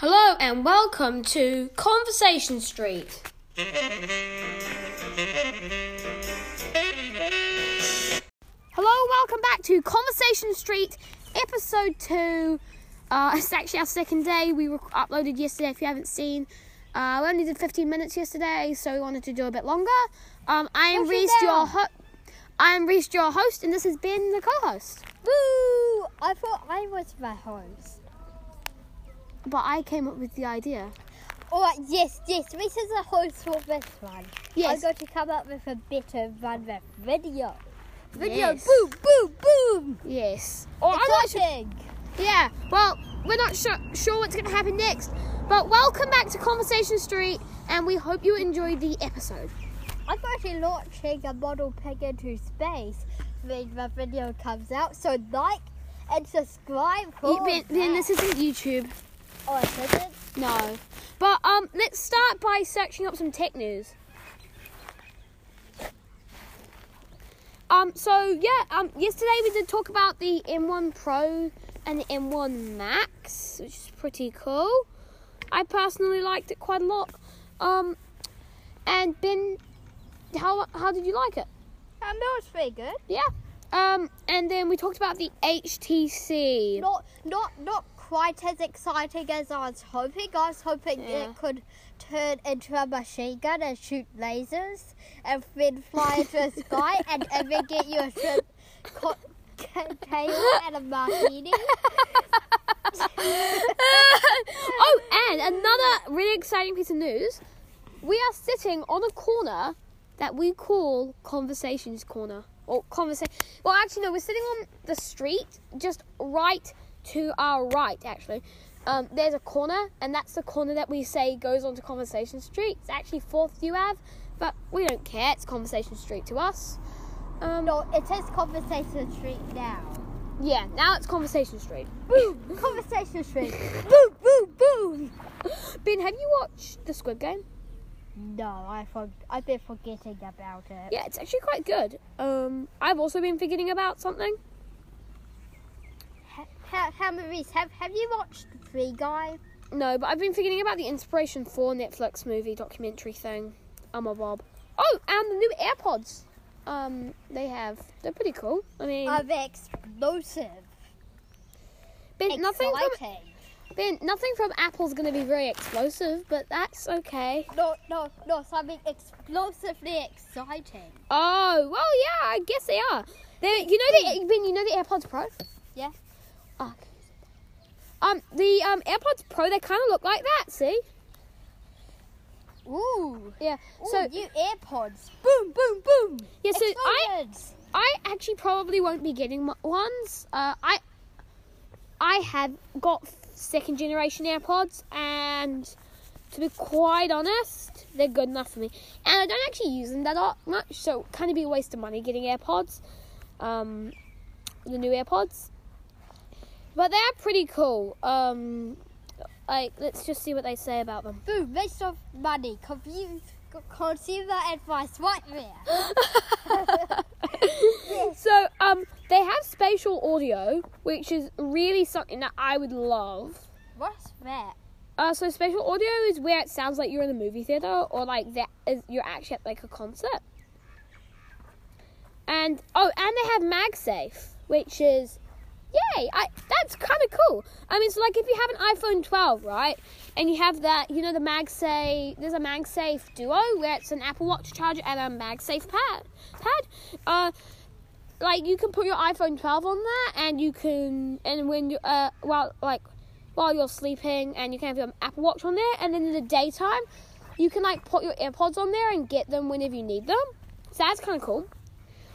Hello and welcome to Conversation Street. Hello, welcome back to Conversation Street, episode two. Uh, it's actually our second day. We were uploaded yesterday. If you haven't seen, uh, we only did 15 minutes yesterday, so we wanted to do a bit longer. Um, I am Reese, your ho- I am Reese, your host, and this has been the co-host. Boo! I thought I was the host. But I came up with the idea. Oh, yes, yes, this is the host for this one. Yes. I'm going to come up with a better one with video. Video, Yes. boom, boom, boom! Yes. Or I'm not sure. Yeah, well, we're not sure, sure what's going to happen next. But welcome back to Conversation Street, and we hope you enjoyed the episode. I'm actually launching a model pig into space when the video comes out, so like and subscribe for You- ben, ben, this isn't YouTube. Oh, it isn't? No. But um, let's start by searching up some tech news. Um, so yeah, um, yesterday we did talk about the M1 Pro and the M1 Max, which is pretty cool. I personally liked it quite a lot. Um, and Ben, how how did you like it? Um, that was pretty good. Yeah. Um, and then we talked about the HTC. Not, not, not quite as exciting as I was hoping. I was hoping Yeah. it could turn into a machine gun and shoot lasers and then fly into the sky and, then get you a shrimp co- container and a martini. oh, and another really exciting piece of news. We are sitting on a corner that we call Conversations Corner. Or conversation. Well, actually, no, we're sitting on the street, just right to our right, actually. Um, there's a corner, and that's the corner that we say goes onto Conversation Street. It's actually 4th View Ave, but we don't care. It's Conversation Street to us. Um, No, it says Conversation Street now. Yeah, now it's Conversation Street. Boom! Conversation Street. boom, boom, boom. Ben, have you watched the Squid Game? No, I for- I've been forgetting about it. Yeah, it's actually quite good. Um, I've also been forgetting about something. Ha- how many have have you watched Free Guy? No, but I've been forgetting about the Inspiration for Netflix movie documentary thing. I'm a Bob. Oh, and the new AirPods. Um, they have. They're pretty cool. I mean, Of explosive. Ben, nothing from Exciting. Ben, nothing from Apple's going to be very explosive, but that's okay. No, no, no, something explosively exciting. Oh, well, yeah, I guess they are. They, you know the Ben, you know the AirPods Pro? Yeah. Oh. Um, the um AirPods Pro, they kind of look like that. See? Ooh. Yeah. Ooh, So new AirPods. Boom, boom, boom. yeah, so I I actually probably won't be getting ones. Uh, I I have got second generation AirPods, and to be quite honest, they're good enough for me. And I don't actually use them that much, so kind of be a waste of money getting AirPods. Um, the new AirPods, but they are pretty cool. Um, like let's just see what they say about them. Boom, waste of money. Confuse, consumer advice right there. So, um, they have spatial audio, which is really something that I would love. What's that? Uh, so spatial audio is where it sounds like you're in a movie theater, or like that is you're actually at like a concert. And oh, and they have MagSafe, which is, yay! I that's kind of cool. I mean, so like if you have an iPhone 12, right, and you have that, you know, the MagSafe. There's a MagSafe Duo where it's an Apple Watch charger and a MagSafe pad. Pad. Uh, like you can put your iPhone 12 on that, and you can, and when you uh, well, like while you're sleeping, and you can have your Apple Watch on there, and then in the daytime, you can like put your AirPods on there and get them whenever you need them. So that's kind of cool.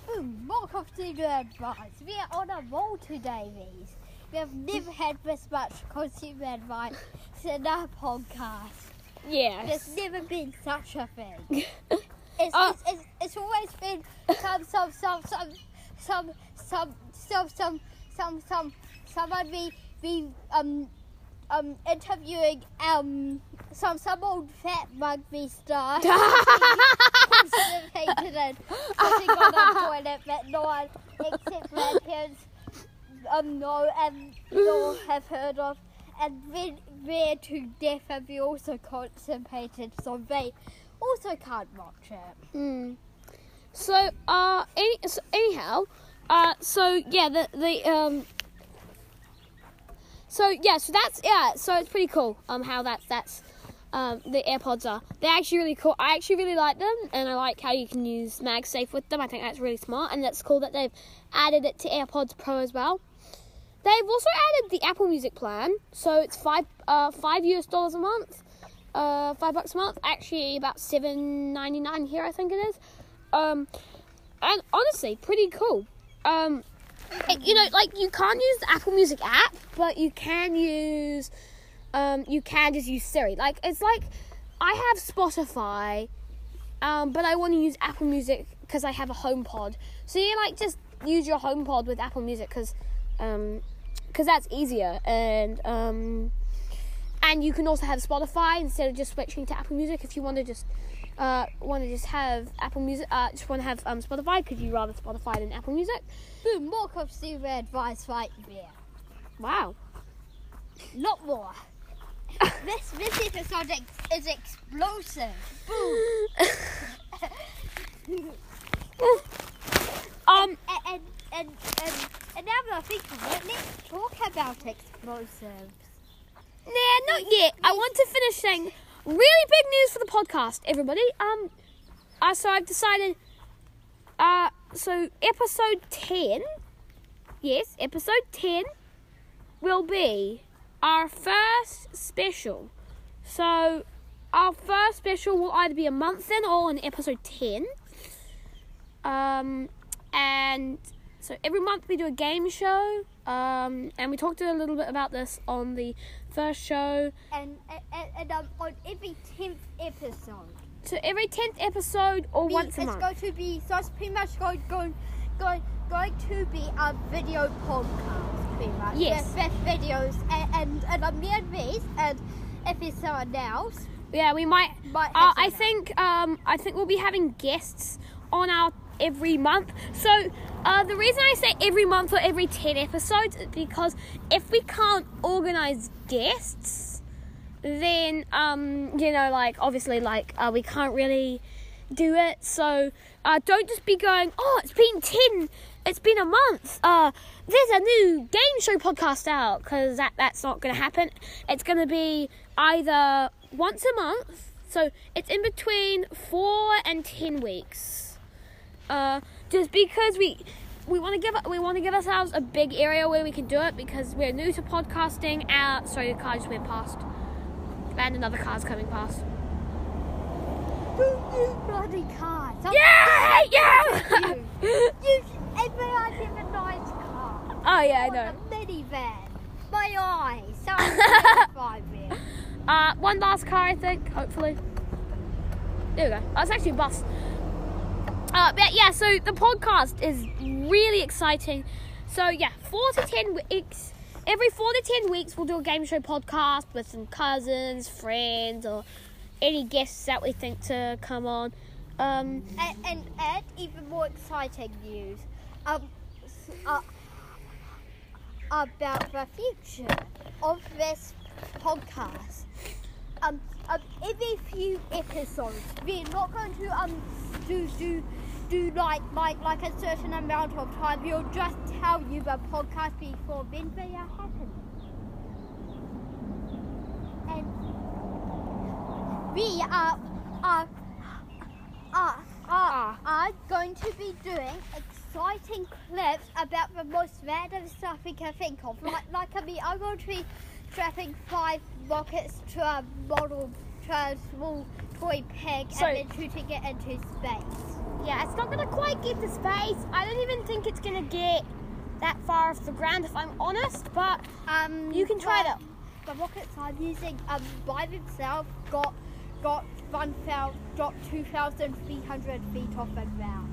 Boom, more consumer advice. We are on a roll today, Reese. We have never had this much consumer advice in our podcast. Yes. There's never been such a thing. It's, Uh, it's, it's, it's always been some some some some some some some some some some someone be be um um interviewing um some some old fat rugby star constipated and sitting on a toilet that no one except grandparents um know and no have heard of and then scared to death and we also constipated, so they also can't watch it. Mm. So, uh, any, so anyhow, uh, so yeah, the the um, so yeah, so that's yeah, so it's pretty cool. Um, how that's that's um the AirPods are. They're actually really cool. I actually really like them, and I like how you can use MagSafe with them. I think that's really smart, and that's cool that they've added it to AirPods Pro as well. They've also added the Apple Music plan, so it's five uh five US dollars a month, uh five bucks a month. Actually, about seven ninety nine here, I think it is. Um, and honestly, pretty cool. Um, you know, like you can't use the Apple Music app, but you can use, um, you can just use Siri. Like it's like I have Spotify, um, but I want to use Apple Music because I have a HomePod. So you like just use your HomePod with Apple Music because, um, because that's easier and um, and you can also have Spotify instead of just switching to Apple Music if you want to just uh, want to just have Apple Music, uh, just want to have um, Spotify because you rather Spotify than Apple Music. Boom, more consumer advice right there. Wow. Lot more. this this episode is explosive. Boom. Um, and, and, and, and, and now that I think of it, let's talk about explosives. nah, not yet. I want to finish saying really big news for the podcast, everybody. Um, uh, so I've decided. Uh, so episode ten, yes, episode ten will be our first special. So our first special will either be a month in or on episode ten. Um, and so every month we do a game show. Um, and we talked a little bit about this on the first show. And, and, and um, on every 10th episode, So every tenth episode or be- once a it's month. It's going to be, so it's pretty much going, going, going, going to be a video podcast, pretty much. Yes. With, with videos and, and, and um, me and Reese, and if it's someone else, yeah, we might. might Uh, I else. think um, I think we'll be having guests on our every month. So uh, the reason I say every month or every ten episodes is because if we can't organize guests, then um, you know, like obviously, like uh, we can't really do it. So uh, don't just be going, oh, it's been ten, it's been a month. Uh, there's a new game show podcast out because that that's not going to happen. It's going to be either once a month. So it's in between four and ten weeks. Uh, just because we we want to give we want to give ourselves a big area where we can do it because we're new to podcasting. Uh, sorry, the car just went past, and another car's coming past. bloody car. Yeah, yeah. You, you, everyone in a nice car. oh yeah, I know. a minivan. My eyes. So. Uh, one last car, I think. Hopefully. There we go. Oh, it's actually a bus. Uh, but yeah, so the podcast is really exciting. So yeah, four to ten weeks. Every four to ten weeks, we'll do a game show podcast with some cousins, friends, or any guests that we think to come on. Um, And, and, and even more exciting news um, uh, about the future of this podcast. Um, um, every few episodes, we're not going to um do do do like like like a certain amount of time. We'll just tell you the podcast before when they are happening. And we are are are are, ah. are going to be doing exciting clips about the most random stuff we can think of. Like like I mean, I'm going to be strapping five rockets to a model to a small toy peg So- and then shooting it into space. Yeah, it's not gonna quite get to space. I don't even think it's gonna get that far off the ground, if I'm honest. But Um, You can try the, The rockets I'm using um, by themselves got got one thousand got two thousand three hundred feet off the ground.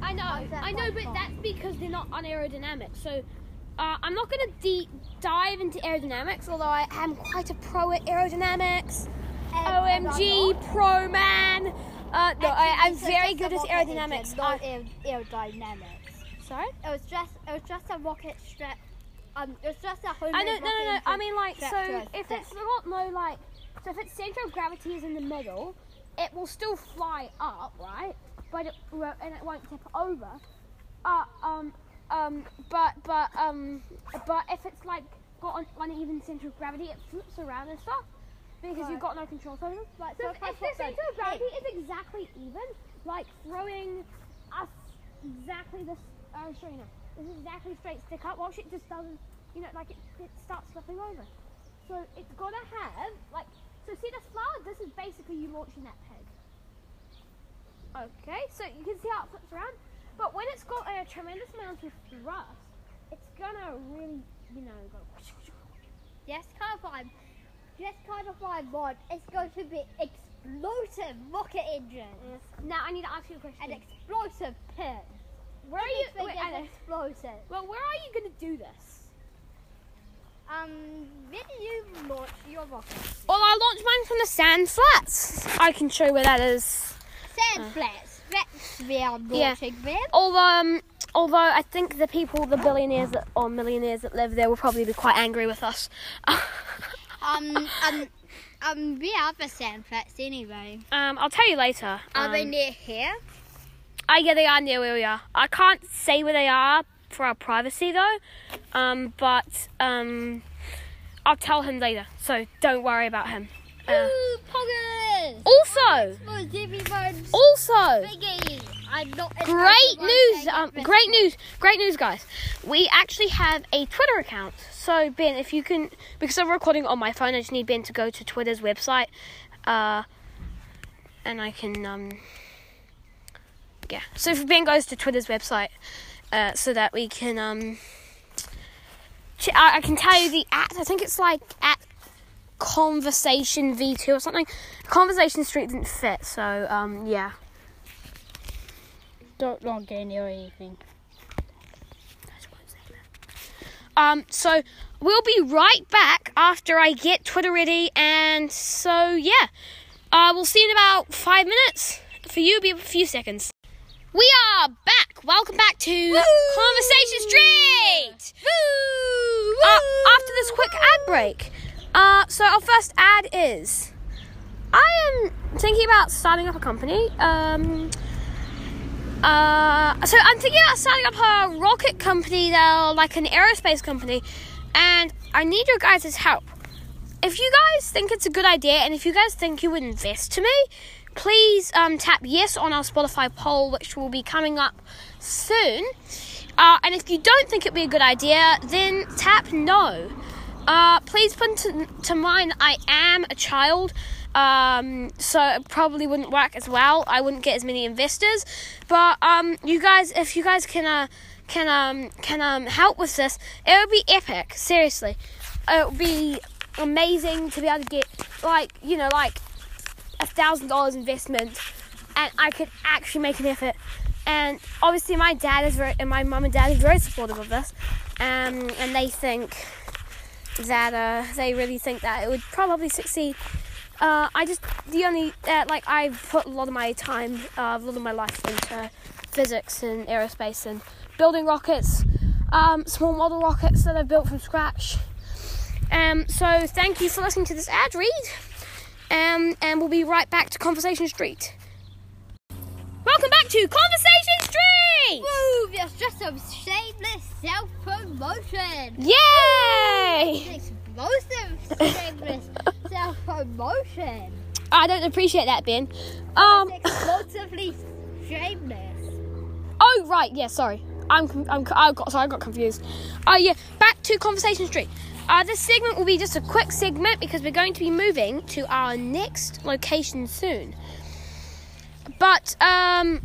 I know, I know, but from? that's because they're not unaerodynamic. So uh, I'm not going to deep dive into aerodynamics, although I am quite a pro at aerodynamics. And OMG, pro man. Uh, no, I, I'm it's very good at aerodynamics. engine, not aer- aerodynamics. sorry? It was just it was just a rocket strap um, was just a homemade I don't, no, no, no. I mean, like, so if it's got no, like, so if its center of gravity is in the middle, it will still fly up, right? But it and it won't tip over. Uh, um, um, but, but, um, but if it's like got an uneven center of gravity, it flips around and stuff because Right. you've got no control over it. Right, So so if, if I if the center of gravity is exactly even, like throwing us exactly this, uh, now. This is exactly straight stick up. Watch it just doesn't, you know, like it, it starts flipping over. So it's gotta have like, so see this flower? This is basically you launching that peg. Okay, so you can see how it flips around. But when it's got a tremendous amount of thrust, it's gonna really, you know, go. Yes, kind of like, yes, kind of mod. It's going to be explosive rocket engine Yes. Now I need to ask you a question. An explosive pit. where are you? Wait, is explosive. Well, where are you gonna do this? Um, when do you launch your rocket, Well, I launched mine from the sand flats. I can show you where that is. sand flats. That's where I'm Yeah. launching them. Although, um, although I think the people, the billionaires that, or millionaires that live there will probably be quite angry with us. Um, um, um, we are the sand flats anyway. um, I'll tell you later. Are they Um, near here? Oh yeah, they are near where we are. I can't say where they are for our privacy though. Um, but um, I'll tell him later. So don't worry about him. Uh, Ooh, poggers! also, also, thingy. I'm not great news! Um, great news! Great news, guys. We actually have a Twitter account. So Ben, if you can, because I'm recording on my phone, I just need Ben to go to Twitter's website, uh, and I can um, yeah. So if Ben goes to Twitter's website, uh, so that we can um, I, I can tell you the at. I think it's like at conversation v2 or something. Conversation Street didn't fit, so um, yeah. Don't log in or anything. Um, so we'll be right back after I get Twitter ready, and so yeah, uh, we'll see in about five minutes. For you, be a few seconds. We are back. Welcome back to Conversation Street. Uh, after this quick ad break, uh, so our first ad is I am thinking about starting up a company. Um, uh, so I'm thinking about starting up a rocket company, though, like an aerospace company, and I need your guys' help. If you guys think it's a good idea, and if you guys think you would invest to me, please um, tap yes on our Spotify poll, which will be coming up soon. Uh, and if you don't think it'd be a good idea, then tap no. Uh, please put to, to mind I am a child, um, so it probably wouldn't work as well. I wouldn't get as many investors. But um, you guys, if you guys can uh, can um, can um, help with this, it would be epic. Seriously, it would be amazing to be able to get like you know like a thousand dollars investment, and I could actually make an effort. And obviously, my dad is very, and my mum and dad is very supportive of this, um, and they think that uh, they really think that it would probably succeed. Uh, I just the only uh, like I've put a lot of my time, uh, a lot of my life into physics and aerospace and building rockets, um, small model rockets that I've built from scratch. Um, so thank you for listening to this ad read, um, and we'll be right back to Conversation Street. Welcome back to Conversation Street. Woo! That's just some shameless self promotion. Yay! Explosive shameless self promotion. I don't appreciate that, Ben. Um. Explosively shameless. Oh right, yeah. Sorry, I'm I'm I got sorry I got confused. Oh yeah, back to Conversation Street. Uh, this segment will be just a quick segment because we're going to be moving to our next location soon. But um,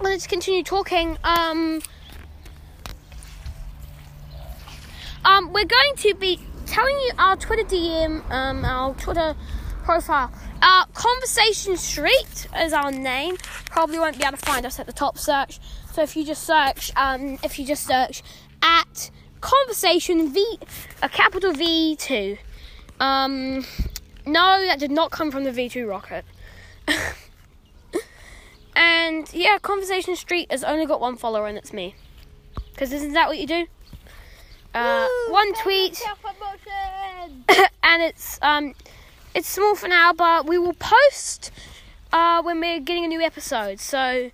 let's continue talking. Um, um, we're going to be telling you our Twitter DM, um, our Twitter profile. Uh, Conversation Street is our name. Probably won't be able to find us at the top search. So if you just search, um, if you just search at Conversation V, a capital V two. Um, no, that did not come from the V two rocket. and yeah, Conversation Street has only got one follower, and it's me. Because isn't that what you do? uh, Woo, one tweet, and it's um, it's small for now, but we will post uh when we're getting a new episode. So,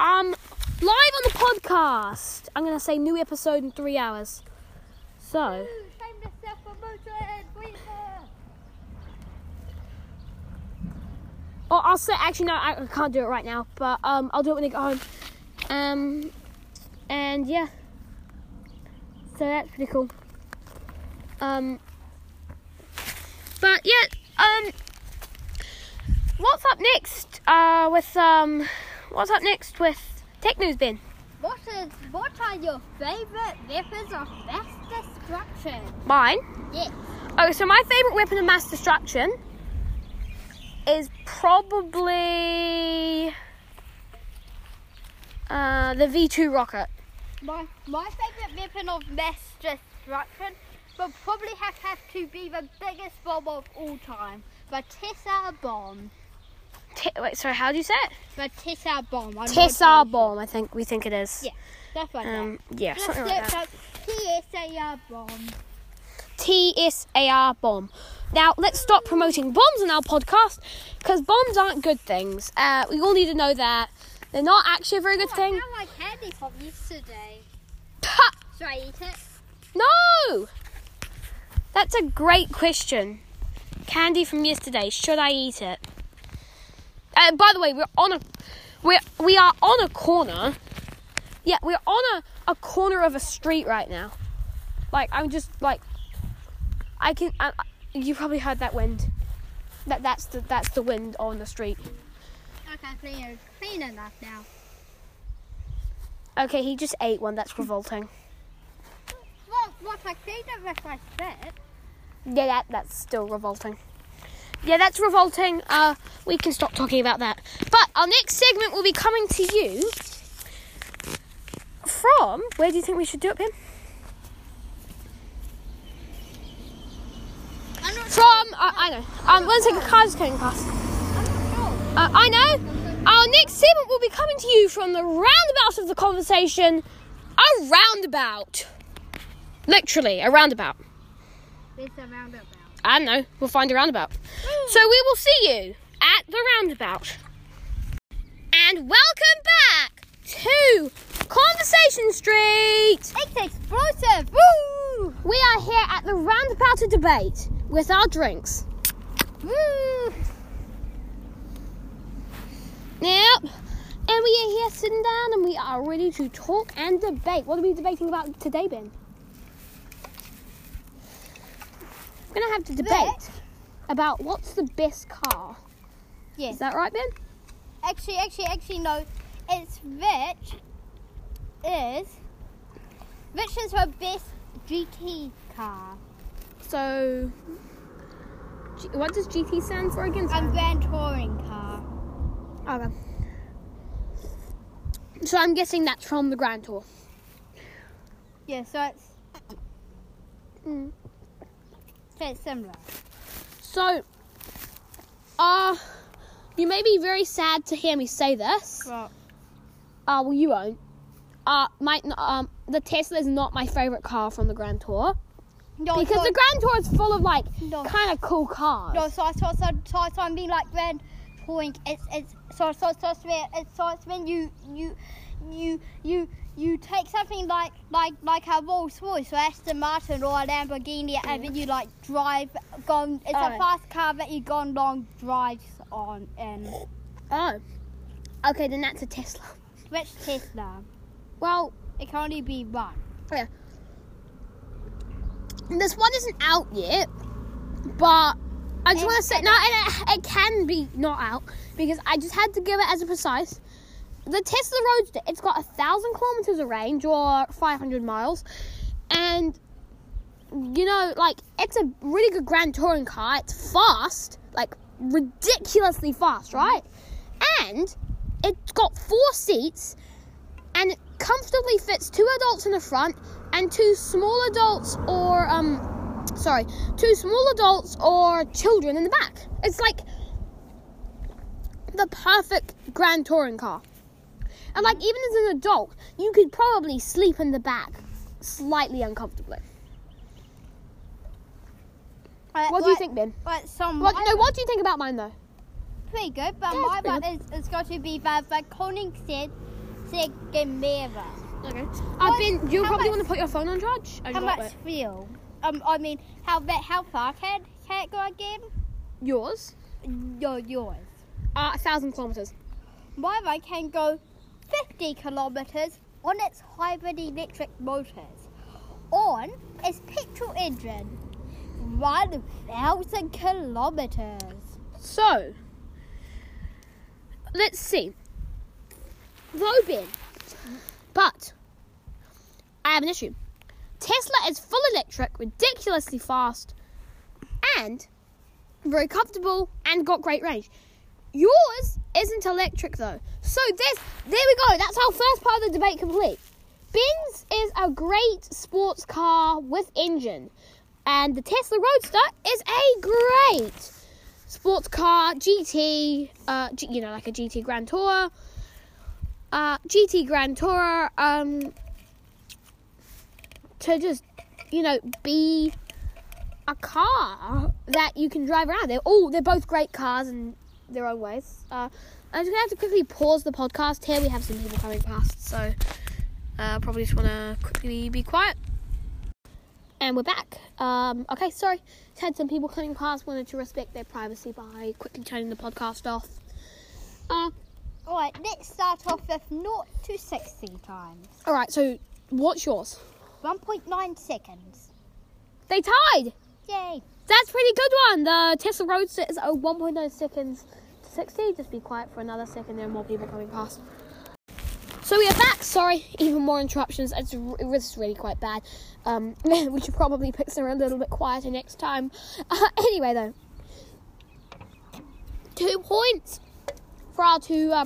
um, live on the podcast. I'm gonna say new episode in three hours. So. Woo, famous self-promotion. Tweet her. Oh, I'll say actually no, I can't do it right now, but um, I'll do it when I get home. Um, and yeah, so that's pretty cool. Um, but yeah, um, what's up next? Uh, with um, what's up next with tech news, Ben? What is what are your favorite weapons of mass destruction? Mine. Yes. Okay, so my favorite weapon of mass destruction is probably uh, the V2 rocket. My my favorite weapon of mass destruction will probably have, have to be the biggest bomb of all time, the Tessar bomb. T- wait, sorry, how do you say it? The Tessar bomb. Tessar bomb, I think we think it is. Yeah, That's what Um, yeah, Just something like that. up Tessar bomb. TSAR bomb. Now, let's stop promoting bombs on our podcast because bombs aren't good things. Uh, we all need to know that. They're not actually a very good Oh, thing. I found my candy from yesterday. Should I eat it? No! That's a great question. Candy from yesterday. Should I eat it? Uh, by the way, we're on a we're we are on a corner. Yeah, we're on a, a corner of a street right now. Like I'm just like I can. I- you probably heard that wind. That that's the that's the wind on the street. Okay, clean, clean enough now. Okay, he just ate one. That's revolting. What? What? I cleaned it with my spit. Yeah, that that's still revolting. Yeah, that's revolting. Uh, we can stop talking about that. But our next segment will be coming to you from where do you think we should do it, Ben? I'm not From uh, I know. Um, one second, car's coming past. I'm not sure. Uh, I know. Our next segment will be coming to you from the roundabout of the conversation. A roundabout. Literally, a roundabout. There's a roundabout. I don't know. We'll find a roundabout. So we will see you at the roundabout. And welcome back to Conversation Street. It's explosive! Woo! We are here at the roundabout of debate with our drinks. Mm. Woo! Yep. And we are here sitting down and we are ready to talk and debate. What are we debating about today, Ben? We're going to have to debate about what's the best car. Yes. Is that right, Ben? Actually, actually, actually, no. It's which is which is her best GT car. So, G- what does GT stand for again? Um, Grand Touring car. Okay. So I'm guessing that's from the Grand Tour. Yeah, so it's Mm. so it's similar. So, uh, you may be very sad to hear me say this. Well, Uh, well, you won't. Uh, my um, the Tesla is not my favorite car from the Grand Tour no, because so, the Grand Tour is full of like No. kind of cool cars. no, so, I so, so, so, so I'm being like Grand Touring. It's it's so so so it's when it's so it's when you you you you you take something like like like a Rolls Royce or Aston Martin or a Lamborghini and then you like drive gone. It's Oh. a fast car that you go on long drives on and Oh, okay, then that's a Tesla. which Tesla? Well, It can only be one. This one isn't out yet, but I just want to say no, it, it can be not out because I just had to give it as a precise. The Tesla Roadster, it's got a thousand kilometers of range or 500 miles, and you know, like it's a really good Grand Touring car. It's fast, like ridiculously fast, right? And it's got four seats, and it comfortably fits two adults in the front and two small adults or um sorry two small adults or children in the back it's like the perfect grand touring car and like even as an adult you could probably sleep in the back slightly uncomfortably Uh, What do you think, Ben? Like some What, no, what do you think about mine though? pretty good, but Yeah, my it's one is, is going to be the the Koenigsegg Gemera. Okay. Ben, do you probably much- want to put your phone on charge? I How much that. fuel? Um, I mean, how how far can can it go again? Yours? Your yours. Uh, a thousand kilometers. My one can go 50 kilometers on its hybrid electric motors. On its petrol engine, 1,000 kilometers. So, let's see. Ben, but I have an issue. Tesla is full electric, ridiculously fast, and very comfortable and got great range. Yours isn't electric though. So there's there we go. That's our first part of the debate complete. Ben's is a great sports car with engine, and the Tesla Roadster is a great sports car GT. Uh, you know, like a GT Grand Tour. Uh, GT Grand Tourer. Um, to just you know be a car that you can drive around. They're all they're both great cars in their own ways. Uh, I'm just gonna have to quickly pause the podcast here. We have some people coming past, so uh, probably just want to quickly be quiet. And we're back. Um, okay, sorry. Just had some people coming past. Wanted to respect their privacy by quickly turning the podcast off. Uh, Alright, let's start off with 0 to 60 times. all right. So, what's yours? 1.9 seconds. They tied. Yay. That's a pretty good one. The Tesla Roadster is oh, 1.9 seconds to 60. Just be quiet for another second. There are more people coming past. So we are back. Sorry, even more interruptions. It's this is really quite bad. Um, we should probably pick somewhere a little bit quieter next time. Uh, anyway, though, two points for our two uh,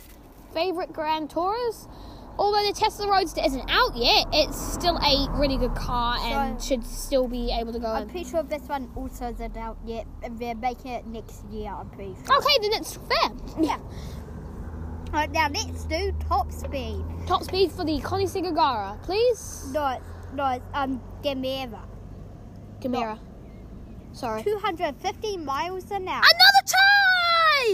favorite Grand Tours. Although the Tesla Roadster isn't out yet, it's still a really good car and So- should still be able to go I'm in. pretty sure this one also isn't out yet, and they're making it next year, I'm pretty sure. Okay, then it's fair. Yeah. Alright, now let's do top speed. Top speed for the Koenigsegg Agera, please. No, no, it's, um, Gemera. Chimera. Sorry. 250 miles an hour. Another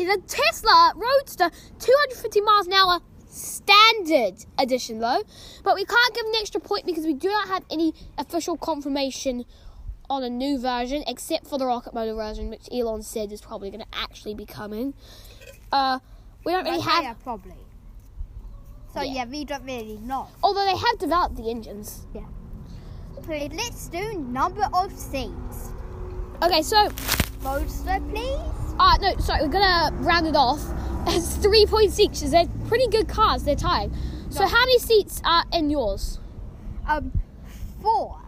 The Tesla Roadster, 250 miles an hour, standard edition though. But we can't give an extra point because we do not have any official confirmation on a new version, except for the rocket motor version, which Elon said is probably going to actually be coming. Uh, we don't really have, yeah, probably. So Yeah. yeah. we don't really know. although they have developed the engines. Yeah. Okay, let's do number of seats. Okay, so Roadster, please. Uh, no, sorry, we're gonna round it off. It's three points each. 'cause They're pretty good cars. They're tied. So No. how many seats are in yours? Um, four.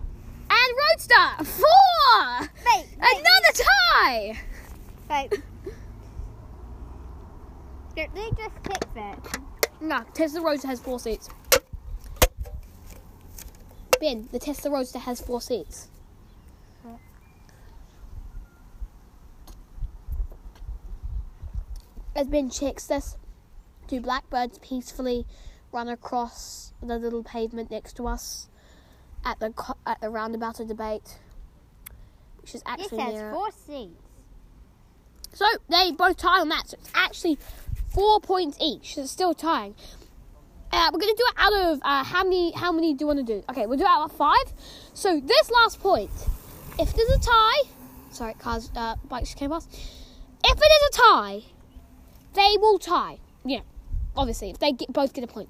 And Roadster, four. Wait, wait, Another tie. wait. Did they just pick that? No, Tesla Roadster has four seats. Ben, the Tesla Roadster has four seats. As Ben checks this, two blackbirds peacefully run across the little pavement next to us at the co- at the roundabout of debate, which is actually This has near. four seats. So they both tie on that. So it's actually four points each. So it's still tying. Uh, we're gonna do it out of uh, how many? How many do you want to do? Okay, we'll do it out of five. So this last point, if there's a tie, sorry, cars, uh, bikes came past. If it is a tie, they will tie. Yeah, obviously, if they get, both get a point.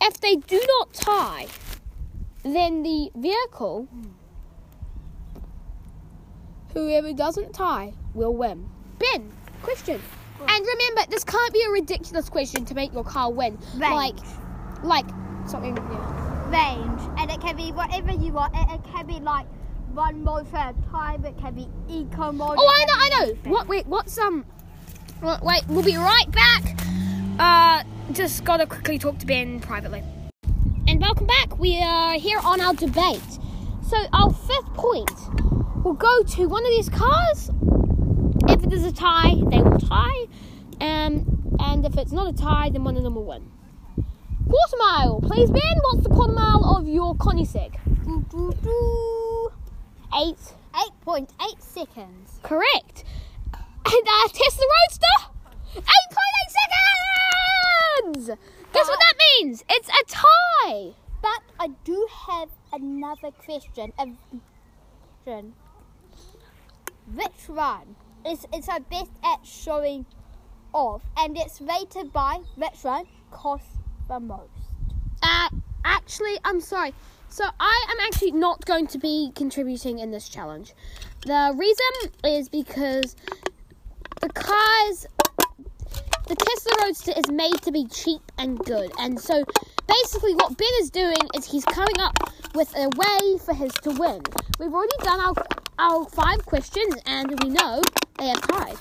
If they do not tie, then the vehicle, whoever doesn't tie, will win. Ben, question. And remember, this can't be a ridiculous question to make your car win. Range. Like, like something. Yeah. range, and it can be whatever you want. It, it can be like one motor at a time. It can be eco mode. Oh, I know, I know. What? Wait, what's um? Wait, wait, we'll be right back. Uh, just gotta quickly talk to Ben privately. And welcome back. We are here on our debate. So our fifth point will go to one of these cars. If it is a tie, they will tie. Um, and if it's not a tie, then one of them will win. Quarter mile, please, Ben. What's the quarter mile of your Koenigsegg? Doo, doo, doo. Eight. 8.8 seconds. Correct. And uh, Tesla Roadster, 8.8 seconds! Guess what that means? It's a tie. But I do have another question. A question. Which one is it's our best at showing off and it's rated by which one costs the most? Uh, actually, I'm sorry. So I am actually not going to be contributing in this challenge. The reason is because cars, the Tesla Roadster is made to be cheap and good, and so basically what Ben is doing is he's coming up with a way for his to win. We've already done our our five questions, and we know they are tied.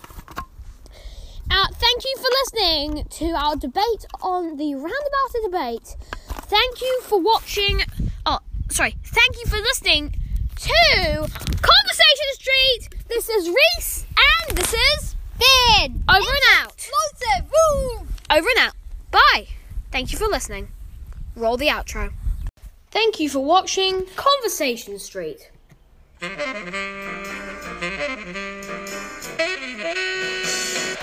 Uh, thank you for listening to our debate on the roundabout debate. Thank you for watching. Oh, sorry. Thank you for listening to Conversation Street. This is Reese, and this is Ben! Over and out. Explosive! Woo! Over and out. Bye. Thank you for listening. Roll the outro. Thank you for watching Conversation Street.